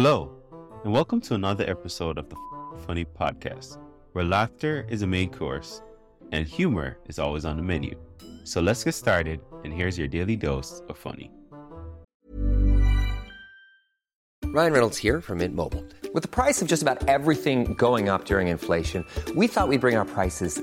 Hello, and welcome to another episode of the Funny Podcast, where laughter is a main course and humor is always on the menu. So let's get started, and here's your daily dose of funny. Ryan Reynolds here from Mint Mobile. With the price of just about everything going up during inflation, we thought we'd bring our prices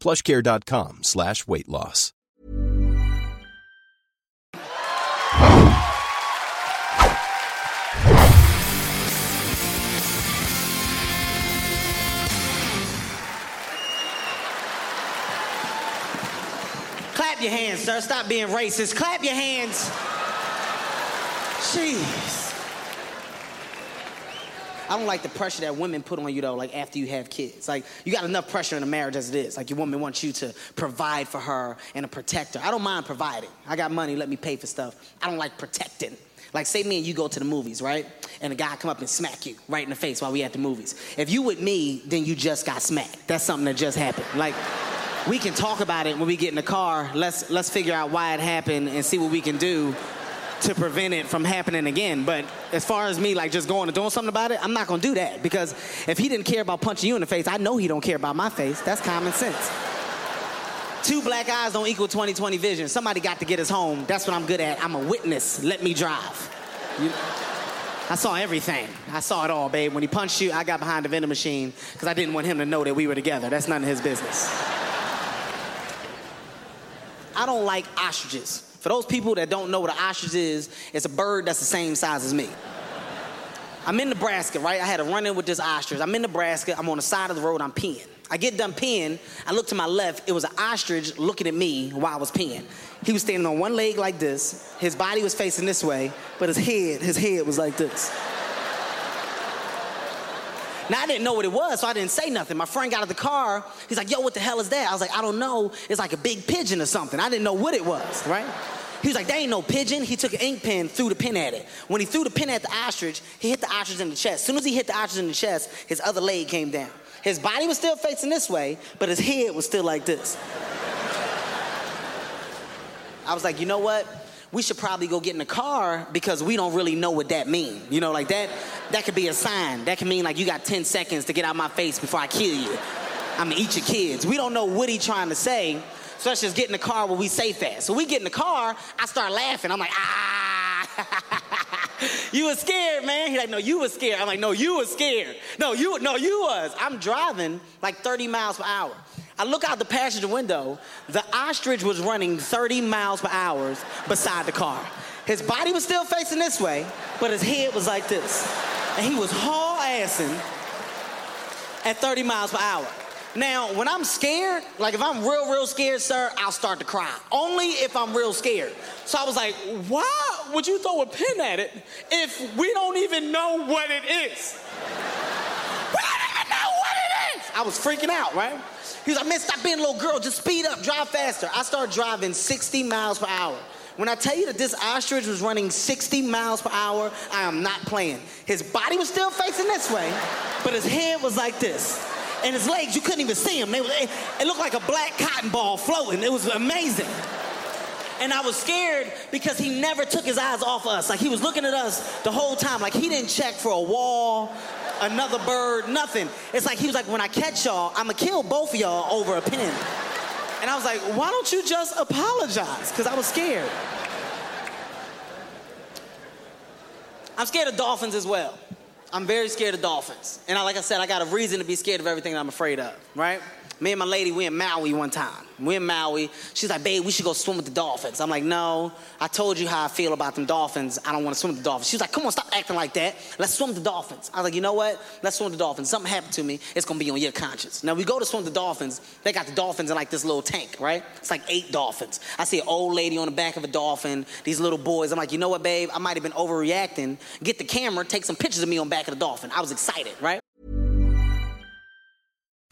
plushcare.com slash weight loss. Clap your hands, sir. Stop being racist. Clap your hands. Jeez. I don't like the pressure that women put on you though, like after you have kids. Like you got enough pressure in a marriage as it is. Like your woman wants you to provide for her and to protect her. I don't mind providing. I got money, let me pay for stuff. I don't like protecting. Like say me and you go to the movies, right? And a guy come up and smack you right in the face while we at the movies. If you with me, then you just got smacked. That's something that just happened. Like we can talk about it when we get in the car. Let's let's figure out why it happened and see what we can do to prevent it from happening again. But as far as me like just going and doing something about it, I'm not gonna do that because if he didn't care about punching you in the face, I know he don't care about my face. That's common sense. Two black eyes don't equal 20/20 vision. Somebody got to get us home. That's what I'm good at. I'm a witness. Let me drive. You- I saw everything. I saw it all, babe. When he punched you, I got behind the vending machine because I didn't want him to know that we were together. That's none of his business. I don't like ostriches. For those people that don't know what an ostrich is, it's a bird that's the same size as me. I'm in Nebraska, right? I had a run in with this ostrich. I'm in Nebraska. I'm on the side of the road. I'm peeing. I get done peeing. I look to my left. It was an ostrich looking at me while I was peeing. He was standing on one leg like this. His body was facing this way, but his head, his head was like this. Now I didn't know what it was, so I didn't say nothing. My friend got out of the car. He's like, "Yo, what the hell is that?" I was like, "I don't know. It's like a big pigeon or something." I didn't know what it was, right? He was like, "That ain't no pigeon." He took an ink pen, threw the pin at it. When he threw the pin at the ostrich, he hit the ostrich in the chest. As soon as he hit the ostrich in the chest, his other leg came down. His body was still facing this way, but his head was still like this. I was like, you know what? We should probably go get in the car because we don't really know what that means. You know, like that, that could be a sign. That could mean like you got 10 seconds to get out my face before I kill you. I'm gonna eat your kids. We don't know what he trying to say. So let's just get in the car where we say fast. So we get in the car, I start laughing. I'm like, ah. you was scared, man. He's like, no, you was scared. I'm like, no, you was scared. No, you, no, you was. I'm driving like 30 miles per hour. I look out the passenger window. The ostrich was running 30 miles per hour beside the car. His body was still facing this way, but his head was like this. And he was haul assing at 30 miles per hour. Now, when I'm scared, like if I'm real, real scared, sir, I'll start to cry. Only if I'm real scared. So I was like, why would you throw a pin at it if we don't even know what it is? we don't even know what it is. I was freaking out, right? He was like, man, stop being a little girl. Just speed up, drive faster. I started driving 60 miles per hour. When I tell you that this ostrich was running 60 miles per hour, I am not playing. His body was still facing this way, but his head was like this. And his legs, you couldn't even see him. They, it, it looked like a black cotton ball floating. It was amazing. And I was scared because he never took his eyes off us. Like he was looking at us the whole time. Like he didn't check for a wall, another bird, nothing. It's like he was like, when I catch y'all, I'ma kill both of y'all over a pin. And I was like, why don't you just apologize? Because I was scared. I'm scared of dolphins as well. I'm very scared of dolphins. And I, like I said, I got a reason to be scared of everything I'm afraid of, right? Me and my lady, we in Maui one time. We in Maui. She's like, babe, we should go swim with the dolphins. I'm like, no, I told you how I feel about them dolphins. I don't want to swim with the dolphins. She's like, come on, stop acting like that. Let's swim with the dolphins. I was like, you know what? Let's swim with the dolphins. Something happened to me, it's gonna be on your conscience. Now we go to swim with the dolphins. They got the dolphins in like this little tank, right? It's like eight dolphins. I see an old lady on the back of a dolphin, these little boys. I'm like, you know what, babe? I might have been overreacting. Get the camera, take some pictures of me on back of the dolphin. I was excited, right?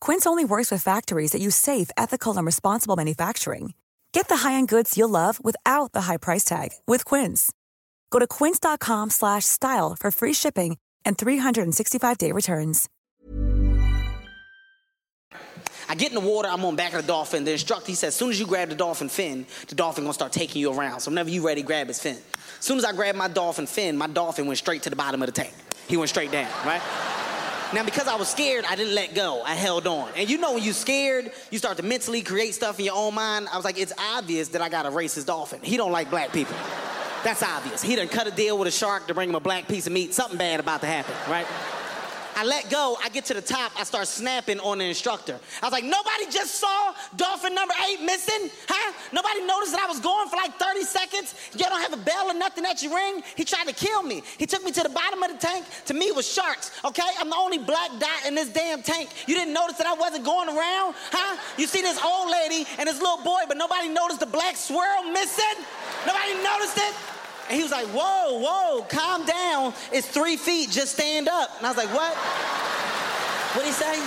Quince only works with factories that use safe, ethical, and responsible manufacturing. Get the high-end goods you'll love without the high price tag with Quince. Go to quince.com/style for free shipping and 365-day returns. I get in the water, I'm on back of the dolphin. The instructor, he says, as soon as you grab the dolphin fin, the dolphin gonna start taking you around. So whenever you ready, grab his fin. As soon as I grabbed my dolphin fin, my dolphin went straight to the bottom of the tank. He went straight down, right? Now, because I was scared, I didn't let go. I held on. And you know, when you're scared, you start to mentally create stuff in your own mind. I was like, it's obvious that I got a racist dolphin. He don't like black people. That's obvious. He done cut a deal with a shark to bring him a black piece of meat. Something bad about to happen, right? I let go, I get to the top, I start snapping on the instructor. I was like, nobody just saw dolphin number eight missing? Huh? Nobody noticed that I was going for like 30 seconds? You don't have a bell or nothing that you ring? He tried to kill me. He took me to the bottom of the tank. To me, it was sharks, okay? I'm the only black dot in this damn tank. You didn't notice that I wasn't going around? Huh? You see this old lady and this little boy, but nobody noticed the black swirl missing? Nobody noticed it? And he was like, whoa, whoa, calm down. It's three feet, just stand up. And I was like, what? What'd he say?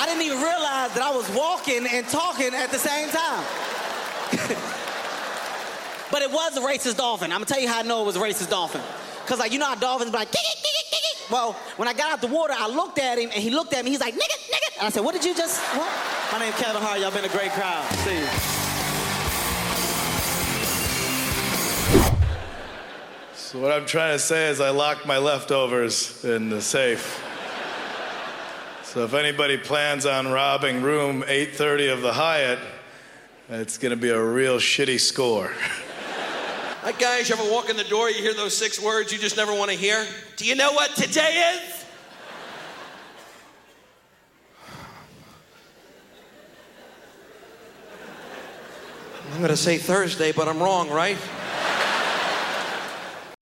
I didn't even realize that I was walking and talking at the same time. but it was a racist dolphin. I'm gonna tell you how I know it was a racist dolphin. Cause like, you know how dolphins be like, "Kick it, kick it, kick it." well, when I got out the water, I looked at him and he looked at me, he's like, nigga, nigga. And I said, what did you just, what? My name's Kevin Hart, y'all been a great crowd. See you. So what I'm trying to say is I locked my leftovers in the safe. So if anybody plans on robbing room 830 of the Hyatt, it's going to be a real shitty score. Like guys, you ever walk in the door, you hear those six words you just never want to hear? Do you know what today is? I'm going to say Thursday, but I'm wrong, right?